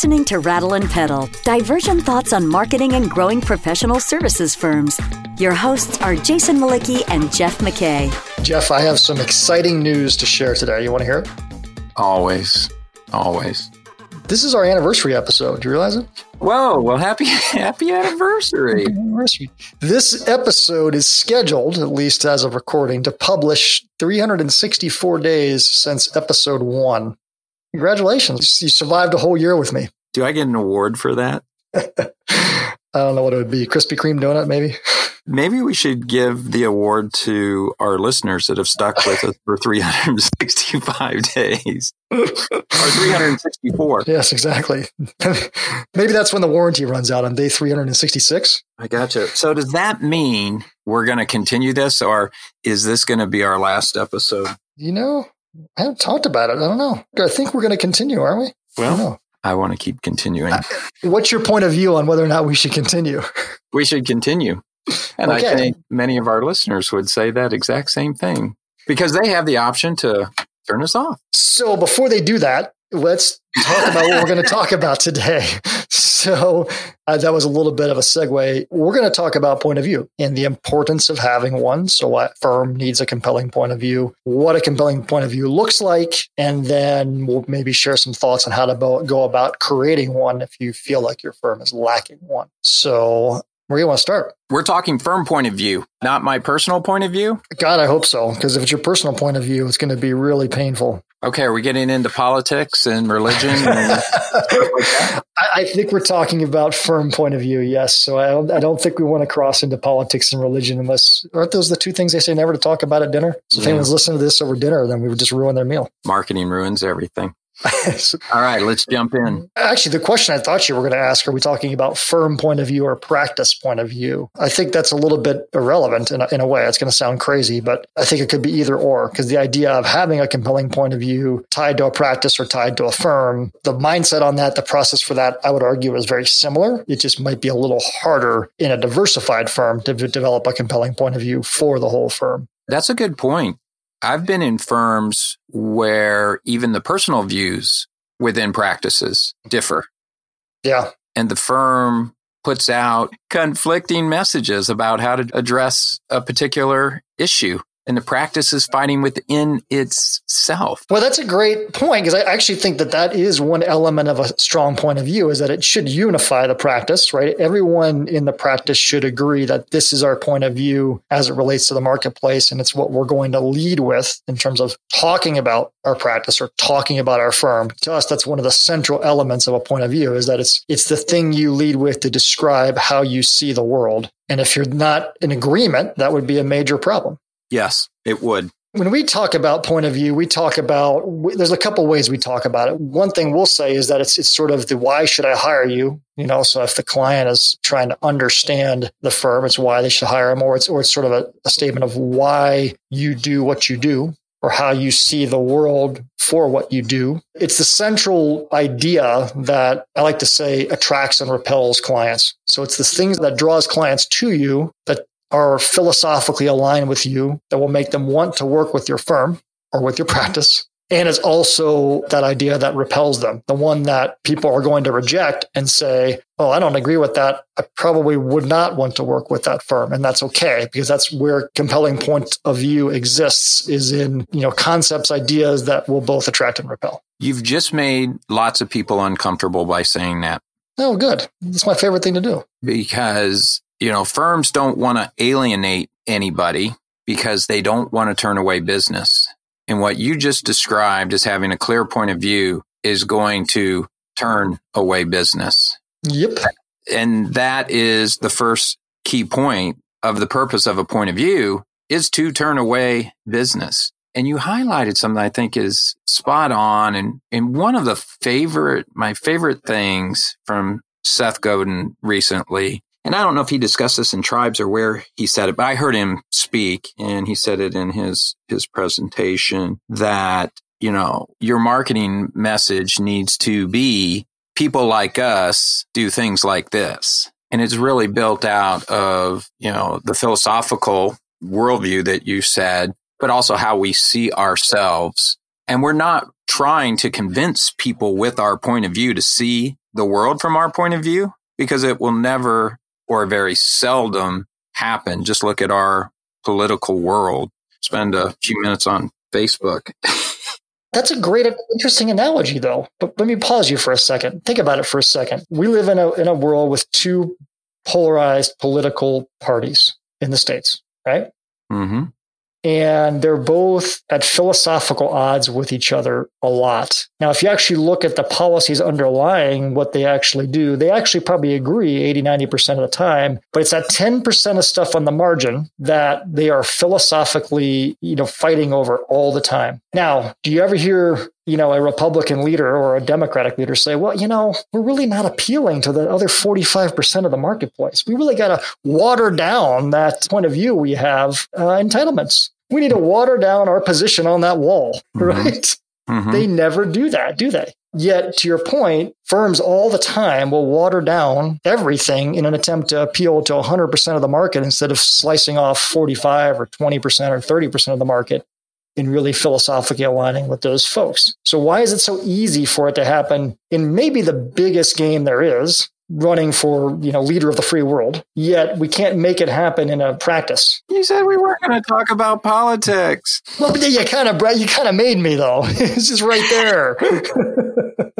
listening to Rattle and Pedal, Diversion thoughts on marketing and growing professional services firms. Your hosts are Jason Mlicki and Jeff McKay. Jeff, I have some exciting news to share today. You want to hear it? Always. Always. This is our anniversary episode. Do you realize it? Whoa, well happy happy anniversary. anniversary. This episode is scheduled, at least as of recording, to publish 364 days since episode 1. Congratulations. You survived a whole year with me. Do I get an award for that? I don't know what it would be. Krispy Kreme donut, maybe? Maybe we should give the award to our listeners that have stuck with us for 365 days or 364. Yes, exactly. Maybe that's when the warranty runs out on day 366. I gotcha. So, does that mean we're going to continue this or is this going to be our last episode? You know, I haven't talked about it. I don't know. I think we're going to continue, aren't we? Well, I, I want to keep continuing. Uh, what's your point of view on whether or not we should continue? We should continue. And okay. I think many of our listeners would say that exact same thing because they have the option to turn us off. So before they do that, let's talk about what we're going to talk about today. So uh, that was a little bit of a segue. We're going to talk about point of view and the importance of having one. So what firm needs a compelling point of view, what a compelling point of view looks like, and then we'll maybe share some thoughts on how to go about creating one if you feel like your firm is lacking one. So where do you want to start? We're talking firm point of view, not my personal point of view. God, I hope so. Because if it's your personal point of view, it's going to be really painful. Okay, are we getting into politics and religion? And I, think we're talking about firm point of view, yes. So I don't, I don't think we want to cross into politics and religion unless aren't those the two things they say never to talk about at dinner? So yeah. if mm. anyone's listening to this over dinner, then we would just ruin their meal. Marketing ruins everything. All right, let's jump in. Actually, the question I thought you were going to ask are we talking about firm point of view or practice point of view? I think that's a little bit irrelevant in a, in a way. It's going to sound crazy, but I think it could be either or because the idea of having a compelling point of view tied to a practice or tied to a firm, the mindset on that, the process for that, I would argue is very similar. It just might be a little harder in a diversified firm to develop a compelling point of view for the whole firm. That's a good point. I've been in firms where even the personal views within practices differ. Yeah. And the firm puts out conflicting messages about how to address a particular issue and the practice is fighting within itself. Well, that's a great point because I actually think that that is one element of a strong point of view is that it should unify the practice, right? Everyone in the practice should agree that this is our point of view as it relates to the marketplace and it's what we're going to lead with in terms of talking about our practice or talking about our firm. To us that's one of the central elements of a point of view is that it's it's the thing you lead with to describe how you see the world. And if you're not in agreement, that would be a major problem. Yes, it would. When we talk about point of view, we talk about there's a couple ways we talk about it. One thing we'll say is that it's it's sort of the why should I hire you? You know, so if the client is trying to understand the firm, it's why they should hire them, or it's or it's sort of a, a statement of why you do what you do or how you see the world for what you do. It's the central idea that I like to say attracts and repels clients. So it's the things that draws clients to you that are philosophically aligned with you that will make them want to work with your firm or with your practice. And it's also that idea that repels them, the one that people are going to reject and say, Oh, I don't agree with that. I probably would not want to work with that firm. And that's okay because that's where compelling point of view exists is in, you know, concepts, ideas that will both attract and repel. You've just made lots of people uncomfortable by saying that. Oh, good. That's my favorite thing to do. Because you know, firms don't want to alienate anybody because they don't want to turn away business. And what you just described as having a clear point of view is going to turn away business. Yep. And that is the first key point of the purpose of a point of view is to turn away business. And you highlighted something I think is spot on. And, and one of the favorite, my favorite things from Seth Godin recently and I don't know if he discussed this in tribes or where he said it, but I heard him speak and he said it in his, his presentation that, you know, your marketing message needs to be people like us do things like this. And it's really built out of, you know, the philosophical worldview that you said, but also how we see ourselves. And we're not trying to convince people with our point of view to see the world from our point of view because it will never or very seldom happen. Just look at our political world. Spend a few minutes on Facebook. That's a great, interesting analogy, though. But let me pause you for a second. Think about it for a second. We live in a in a world with two polarized political parties in the states, right? Mm-hmm and they're both at philosophical odds with each other a lot. Now, if you actually look at the policies underlying what they actually do, they actually probably agree 80, 90% of the time, but it's that 10% of stuff on the margin that they are philosophically, you know, fighting over all the time. Now, do you ever hear you know, a Republican leader or a Democratic leader say, well, you know, we're really not appealing to the other 45% of the marketplace. We really got to water down that point of view we have uh, entitlements. We need to water down our position on that wall, mm-hmm. right? Mm-hmm. They never do that, do they? Yet, to your point, firms all the time will water down everything in an attempt to appeal to 100% of the market instead of slicing off 45 or 20% or 30% of the market in really philosophically aligning with those folks. So why is it so easy for it to happen in maybe the biggest game there is, running for you know leader of the free world yet we can't make it happen in a practice? You said we weren't going to talk about politics. Well but you kind of you kind of made me though. It's just right there.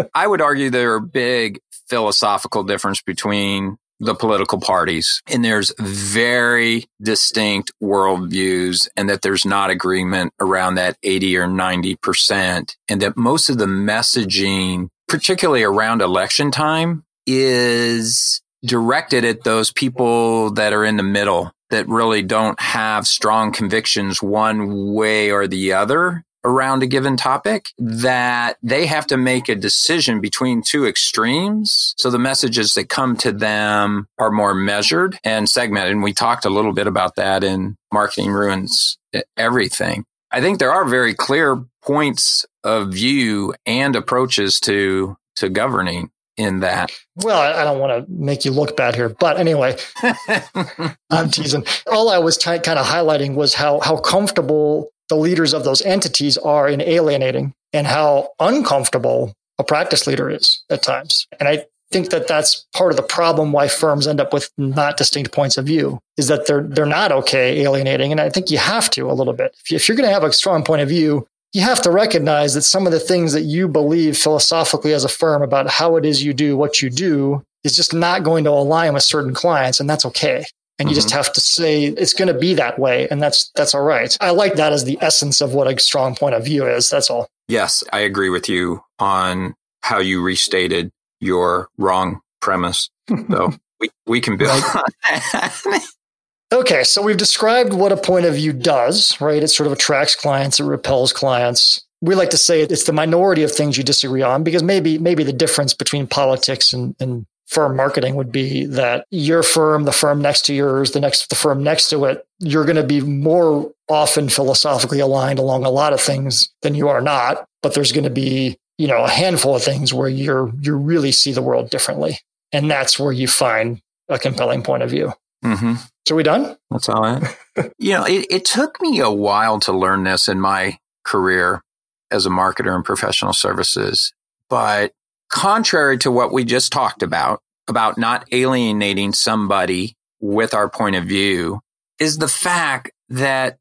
I would argue there are big philosophical difference between the political parties and there's very distinct worldviews and that there's not agreement around that 80 or 90% and that most of the messaging, particularly around election time is directed at those people that are in the middle that really don't have strong convictions one way or the other around a given topic that they have to make a decision between two extremes. So the messages that come to them are more measured and segmented. And we talked a little bit about that in Marketing Ruins Everything. I think there are very clear points of view and approaches to, to governing in that. Well, I don't want to make you look bad here, but anyway, I'm teasing. All I was t- kind of highlighting was how how comfortable the leaders of those entities are in alienating and how uncomfortable a practice leader is at times. And I think that that's part of the problem why firms end up with not distinct points of view is that they're they're not okay alienating and I think you have to a little bit. If you're going to have a strong point of view, you have to recognize that some of the things that you believe philosophically as a firm about how it is you do what you do is just not going to align with certain clients and that's okay and you mm-hmm. just have to say it's going to be that way and that's that's all right. I like that as the essence of what a strong point of view is that's all. Yes i agree with you on how you restated your wrong premise so we, we can build okay so we've described what a point of view does right? It sort of attracts clients it repels clients. We like to say it's the minority of things you disagree on because maybe maybe the difference between politics and, and firm marketing would be that your firm, the firm next to yours, the next the firm next to it, you're going to be more often philosophically aligned along a lot of things than you are not. But there's going to be, you know, a handful of things where you're you really see the world differently, and that's where you find a compelling point of view. Mm-hmm. So we done? That's all right. you know, it, it took me a while to learn this in my career as a marketer in professional services, but contrary to what we just talked about, about not alienating somebody with our point of view, is the fact that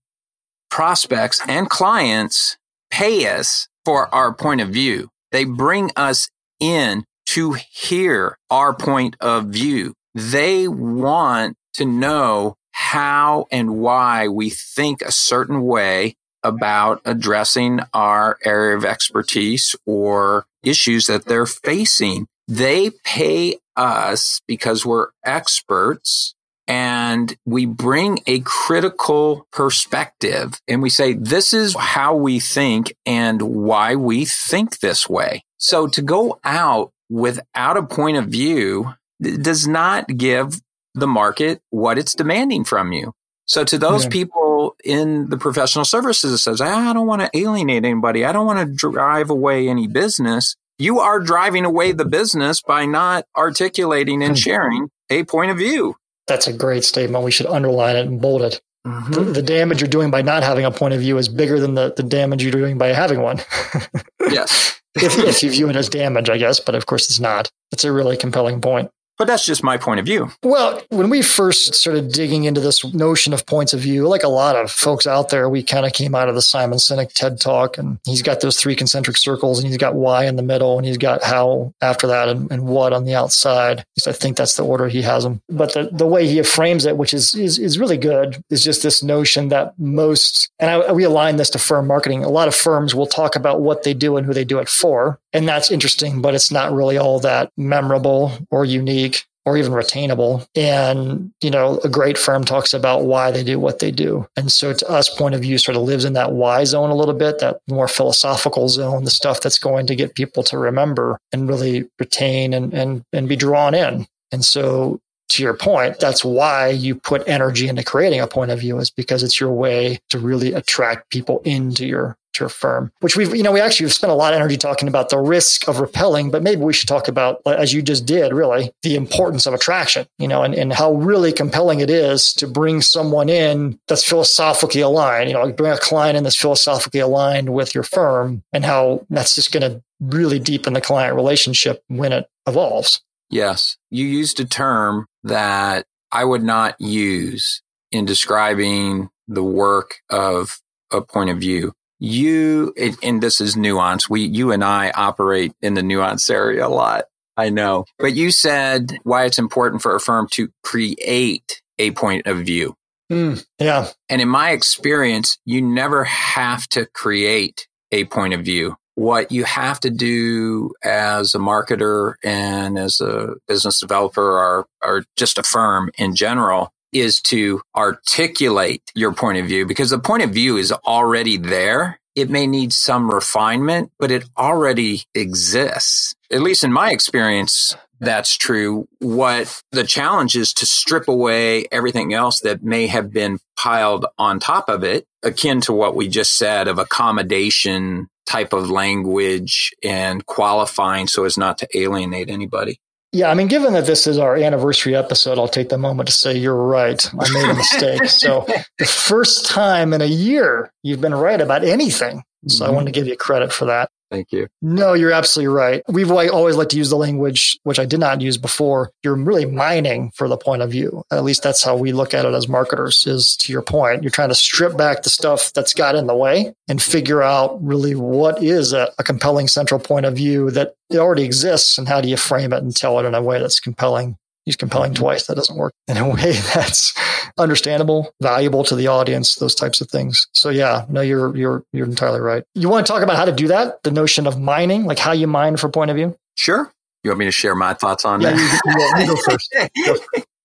prospects and clients pay us for our point of view. They bring us in to hear our point of view. They want to know how and why we think a certain way about addressing our area of expertise or issues that they're facing. They pay us because we're experts and we bring a critical perspective and we say, this is how we think and why we think this way. So to go out without a point of view does not give the market what it's demanding from you. So to those yeah. people in the professional services that says, ah, I don't want to alienate anybody. I don't want to drive away any business. You are driving away the business by not articulating and hmm. sharing a point of view. That's a great statement. We should underline it and bold it. Mm-hmm. The, the, damage you're doing by not having a point of view is bigger than the, the damage you're doing by having one. yes. if, if you view it as damage, I guess, but of course it's not. It's a really compelling point. But that's just my point of view. Well, when we first started digging into this notion of points of view, like a lot of folks out there, we kind of came out of the Simon Sinek TED talk and he's got those three concentric circles and he's got why in the middle and he's got how after that and, and what on the outside. I think that's the order he has them. But the, the way he frames it, which is, is, is really good, is just this notion that most, and I, we align this to firm marketing. A lot of firms will talk about what they do and who they do it for. And that's interesting, but it's not really all that memorable or unique or even retainable. And, you know, a great firm talks about why they do what they do. And so to us, point of view sort of lives in that why zone a little bit, that more philosophical zone, the stuff that's going to get people to remember and really retain and, and, and be drawn in. And so to your point, that's why you put energy into creating a point of view is because it's your way to really attract people into your firm, which we've, you know, we actually have spent a lot of energy talking about the risk of repelling, but maybe we should talk about, as you just did, really, the importance of attraction, you know, and, and how really compelling it is to bring someone in that's philosophically aligned, you know, bring a client in that's philosophically aligned with your firm and how that's just going to really deepen the client relationship when it evolves. Yes. You used a term that I would not use in describing the work of a point of view you and this is nuance. We you and i operate in the nuance area a lot i know. But you said why it's important for a firm to create a point of view. Mm, yeah. And in my experience you never have to create a point of view. What you have to do as a marketer and as a business developer or, or just a firm in general is to articulate your point of view because the point of view is already there. It may need some refinement, but it already exists. At least in my experience, that's true. What the challenge is to strip away everything else that may have been piled on top of it, akin to what we just said of accommodation type of language and qualifying so as not to alienate anybody. Yeah, I mean, given that this is our anniversary episode, I'll take the moment to say you're right. I made a mistake. so, the first time in a year you've been right about anything. So, mm-hmm. I want to give you credit for that. Thank you. No, you're absolutely right. We've always liked to use the language, which I did not use before. You're really mining for the point of view. At least that's how we look at it as marketers is to your point. You're trying to strip back the stuff that's got in the way and figure out really what is a, a compelling central point of view that it already exists and how do you frame it and tell it in a way that's compelling use compelling twice. That doesn't work in a way that's understandable, valuable to the audience, those types of things. So yeah, no, you're, you're, you're entirely right. You want to talk about how to do that? The notion of mining, like how you mine for point of view? Sure. You want me to share my thoughts on yeah, that? You, you, you go first.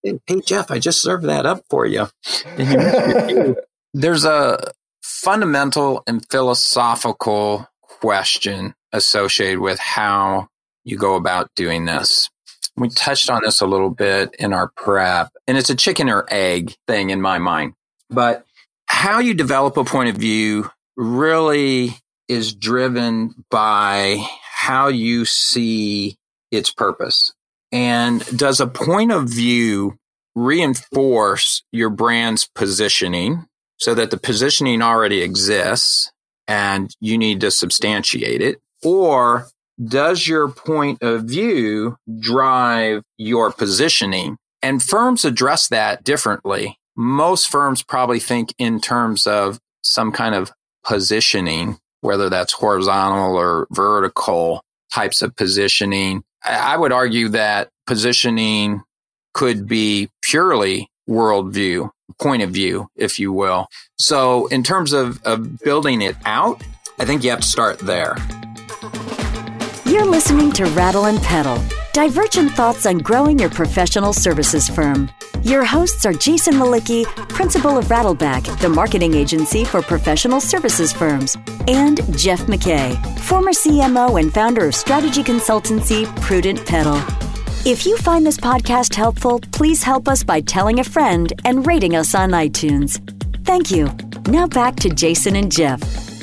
hey, Jeff, I just served that up for you. There's a fundamental and philosophical question associated with how you go about doing this. We touched on this a little bit in our prep, and it's a chicken or egg thing in my mind. But how you develop a point of view really is driven by how you see its purpose. And does a point of view reinforce your brand's positioning so that the positioning already exists and you need to substantiate it? Or does your point of view drive your positioning? And firms address that differently. Most firms probably think in terms of some kind of positioning, whether that's horizontal or vertical types of positioning. I would argue that positioning could be purely worldview, point of view, if you will. So in terms of, of building it out, I think you have to start there. You're listening to Rattle and Pedal, divergent thoughts on growing your professional services firm. Your hosts are Jason Mlicki, principal of Rattleback, the marketing agency for professional services firms, and Jeff McKay, former CMO and founder of strategy consultancy Prudent Pedal. If you find this podcast helpful, please help us by telling a friend and rating us on iTunes. Thank you. Now back to Jason and Jeff.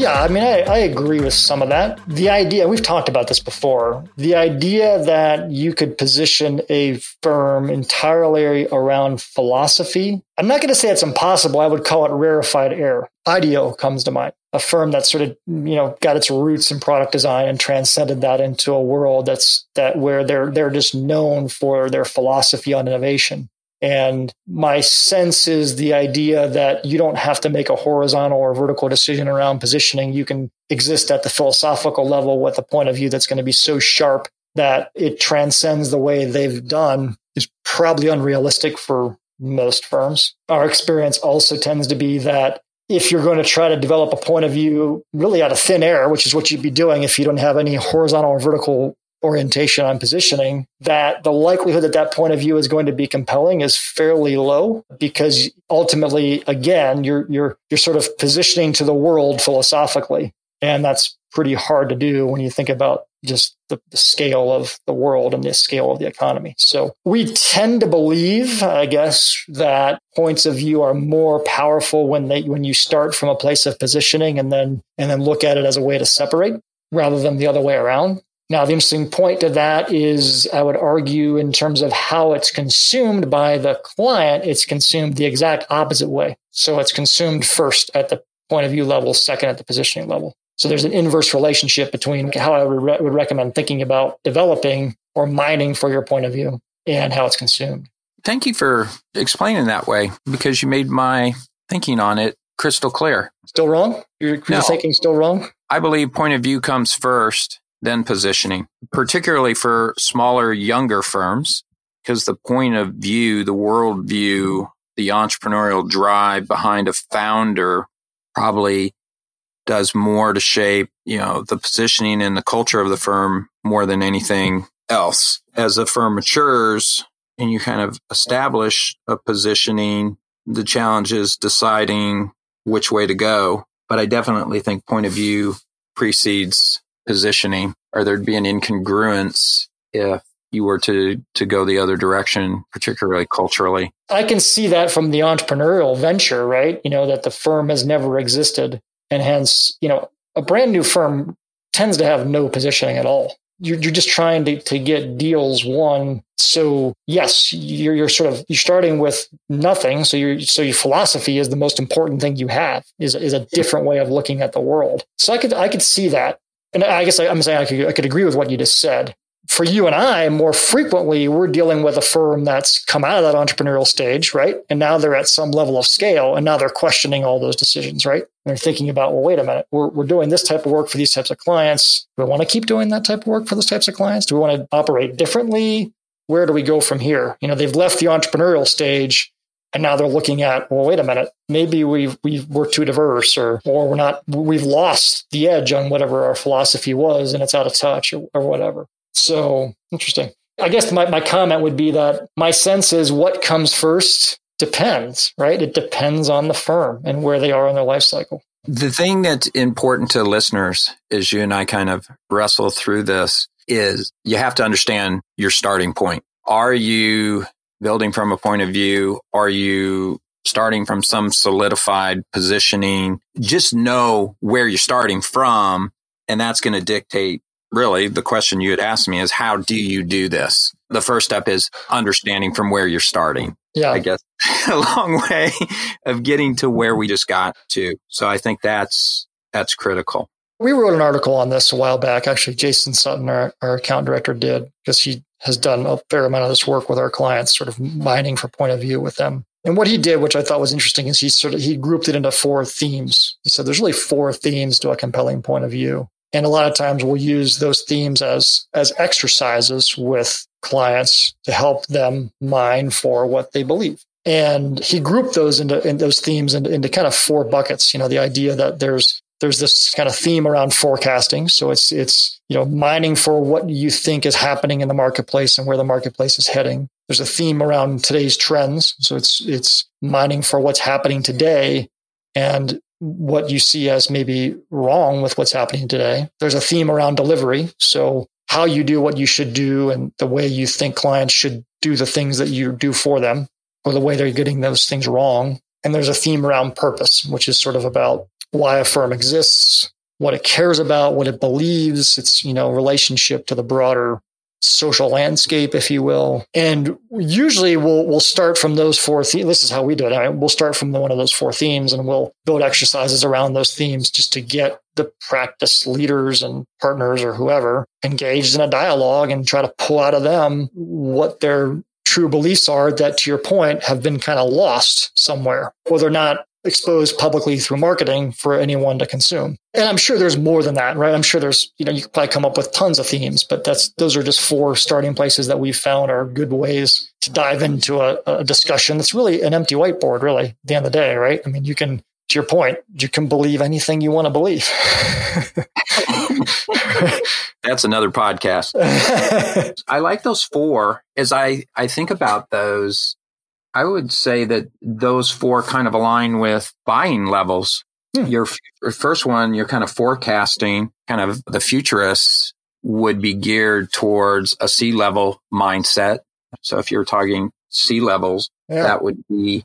Yeah, I mean, I, I, agree with some of that. The idea, we've talked about this before, the idea that you could position a firm entirely around philosophy, I'm not going to say it's impossible. I would call it rarefied air. IDEO comes to mind, a firm that sort of, you know, got its roots in product design and transcended that into a world that's that where they're, they're just known for their philosophy on innovation. And my sense is the idea that you don't have to make a horizontal or vertical decision around positioning. You can exist at the philosophical level with a point of view that's going to be so sharp that it transcends the way they've done is probably unrealistic for most firms. Our experience also tends to be that if you're going to try to develop a point of view really out of thin air, which is what you'd be doing if you don't have any horizontal or vertical orientation on positioning that the likelihood that that point of view is going to be compelling is fairly low because ultimately again you're you're you're sort of positioning to the world philosophically and that's pretty hard to do when you think about just the, the, scale of the world and the scale of the economy. So we tend to believe, I guess, that points of view are more powerful when they when you start from a place of positioning and then and then look at it as a way to separate rather than the other way around. Now, the interesting point to that is, I would argue, in terms of how it's consumed by the client, it's consumed the exact opposite way. So it's consumed first at the point of view level, second at the positioning level. So there's an inverse relationship between how I would, re- would recommend thinking about developing or mining for your point of view and how it's consumed. Thank you for explaining that way because you made my thinking on it crystal clear. Still wrong? You're, you're no, thinking still wrong? I believe point of view comes first than positioning, particularly for smaller, younger firms, because the point of view, the world view, the entrepreneurial drive behind a founder probably does more to shape, you know, the positioning and the culture of the firm more than anything else. As a firm matures and you kind of establish a positioning, the challenge is deciding which way to go. But I definitely think point of view precedes positioning or there'd be an incongruence if you were to to go the other direction particularly culturally. I can see that from the entrepreneurial venture right? You know that the firm has never existed and hence you know a brand new firm tends to have no positioning at all. You're, you're just trying to, to get deals won. So yes you're, you're sort of you're starting with nothing. So your so your philosophy is the most important thing you have is, is a different way of looking at the world. So i could i could see that and I guess I, am saying I could, I could agree with what you just said. For you and I, more frequently, we're dealing with a firm that's come out of that entrepreneurial stage, right? And now they're at some level of scale and now they're questioning all those decisions, right? And they're thinking about, well, wait a minute, we're, we're doing this type of work for these types of clients. Do we want to keep doing that type of work for those types of clients? Do we want to operate differently? Where do we go from here? You know, they've left the entrepreneurial stage and now they're looking at, well, wait a minute, maybe we've, we we're too diverse or, or we're not, we've lost the edge on whatever our philosophy was and it's out of touch or, or whatever. So interesting. I guess my, my comment would be that my sense is what comes first depends, right? It depends on the firm and where they are in their life cycle. The thing that's important to listeners as you and I kind of wrestle through this is you have to understand your starting point. Are you building from a point of view? Are you starting from some solidified positioning? Just know where you're starting from. And that's going to dictate really the question you had asked me is how do you do this? The first step is understanding from where you're starting. Yeah. I guess a long way of getting to where we just got to. So I think that's, that's critical. We wrote an article on this a while back. Actually, Jason Sutton, our, our account director, did because he has done a fair amount of this work with our clients, sort of mining for point of view with them. And what he did, which I thought was interesting, is he sort of he grouped it into four themes. He said there's really four themes to a compelling point of view. And a lot of times we'll use those themes as as exercises with clients to help them mine for what they believe. And he grouped those into in those themes into, into kind of four buckets. You know, the idea that there's there's this kind of theme around forecasting. So it's it's you know mining for what you think is happening in the marketplace and where the marketplace is heading. There's a theme around today's trends. So it's it's mining for what's happening today and what you see as maybe wrong with what's happening today. There's a theme around delivery. So how you do what you should do and the way you think clients should do the things that you do for them or the way they're getting those things wrong. And there's a theme around purpose, which is sort of about why a firm exists, what it cares about, what it believes, its, you know, relationship to the broader social landscape, if you will. And usually we'll we'll start from those four themes. This is how we do it. Right? We'll start from one of those four themes and we'll build exercises around those themes just to get the practice leaders and partners or whoever engaged in a dialogue and try to pull out of them what their true beliefs are that to your point have been kind of lost somewhere whether or not exposed publicly through marketing for anyone to consume. And I'm sure there's more than that, right? I'm sure there's, you know, you could probably come up with tons of themes, but that's, those are just four starting places that we've found are good ways to dive into a, a discussion that's really an empty whiteboard, really, at the end of the day, right? I mean, you can, to your point, you can believe anything you want to believe. That's another podcast. I like those four as I, I think about those I would say that those four kind of align with buying levels. Hmm. Your, your first one, you're kind of forecasting, kind of the futurists would be geared towards a C-level mindset. So if you're talking C-levels, yeah. that would be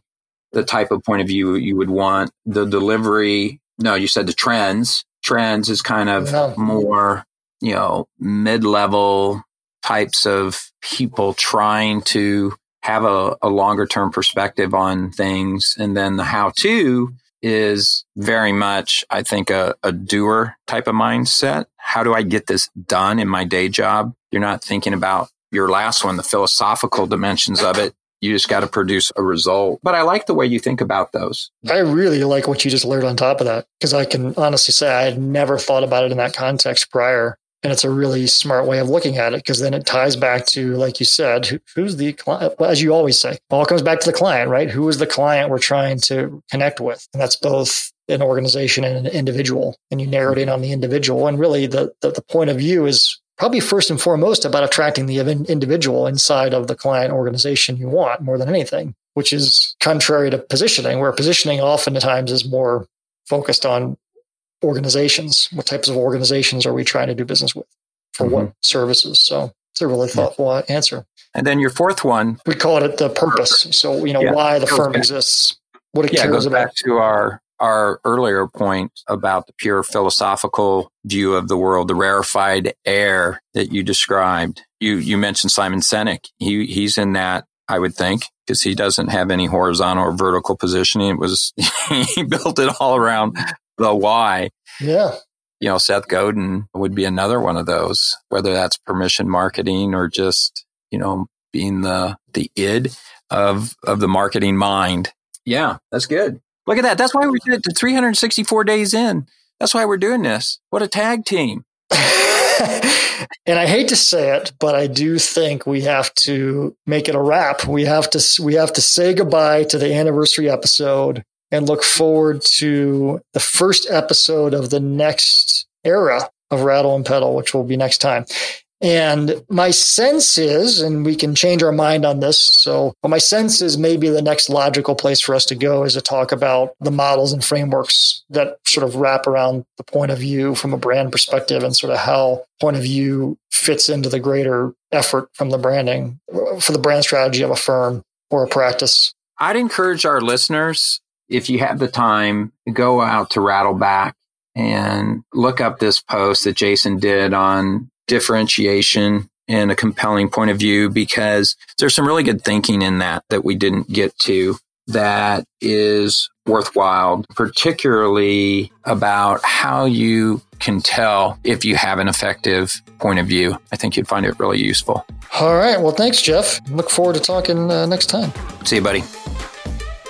the type of point of view you would want. The delivery, no, you said the trends. Trends is kind of yeah. more, you know, mid level types of people trying to have a, a longer term perspective on things. And then the how to is very much, I think, a, a doer type of mindset. How do I get this done in my day job? You're not thinking about your last one, the philosophical dimensions of it. You just got to produce a result. But I like the way you think about those. I really like what you just learned on top of that because I can honestly say I had never thought about it in that context prior. And it's a really smart way of looking at it because then it ties back to, like you said, who, who's the client? As you always say, all comes back to the client, right? Who is the client we're trying to connect with? And that's both an organization and an individual. And you narrowed in on the individual. And really, the, the, the point of view is probably first and foremost about attracting the individual inside of the client organization you want more than anything, which is contrary to positioning, where positioning oftentimes is more focused on organizations. What types of organizations are we trying to do business with for mm-hmm. what services? So it's a really thoughtful yeah. answer. And then your fourth one, we call it the purpose. So you know yeah, why the firm back. exists, what it yeah, cares goes about. Back to our our earlier point about the pure philosophical view of the world, the rarefied air that you described. You you mentioned Simon Sinek. He he's in that I would think, because he doesn't have any horizontal or vertical positioning. It was, he built it all around the why. Yeah. You know, Seth Godin would be another one of those, whether that's permission marketing or just, you know, being the, the id of, of the marketing mind. Yeah, that's good. Look at that. That's why we did it to 364 days in. That's why we're doing this. What a tag team. and I hate to say it, but I do think we have to make it a wrap. We have to we have to say goodbye to the anniversary episode and look forward to the first episode of the next era of Rattle and Pedal, which will be next time. And my sense is, and we can change our mind on this. So, but my sense is maybe the next logical place for us to go is to talk about the models and frameworks that sort of wrap around the point of view from a brand perspective and sort of how point of view fits into the greater effort from the branding for the brand strategy of a firm or a practice. I'd encourage our listeners if you have the time, go out to Rattleback and look up this post that Jason did on differentiation and a compelling point of view because there's some really good thinking in that that we didn't get to that is worthwhile, particularly about how you can tell if you have an effective point of view. I think you'd find it really useful. All right. Well, thanks, Jeff. Look forward to talking uh, next time. See you, buddy.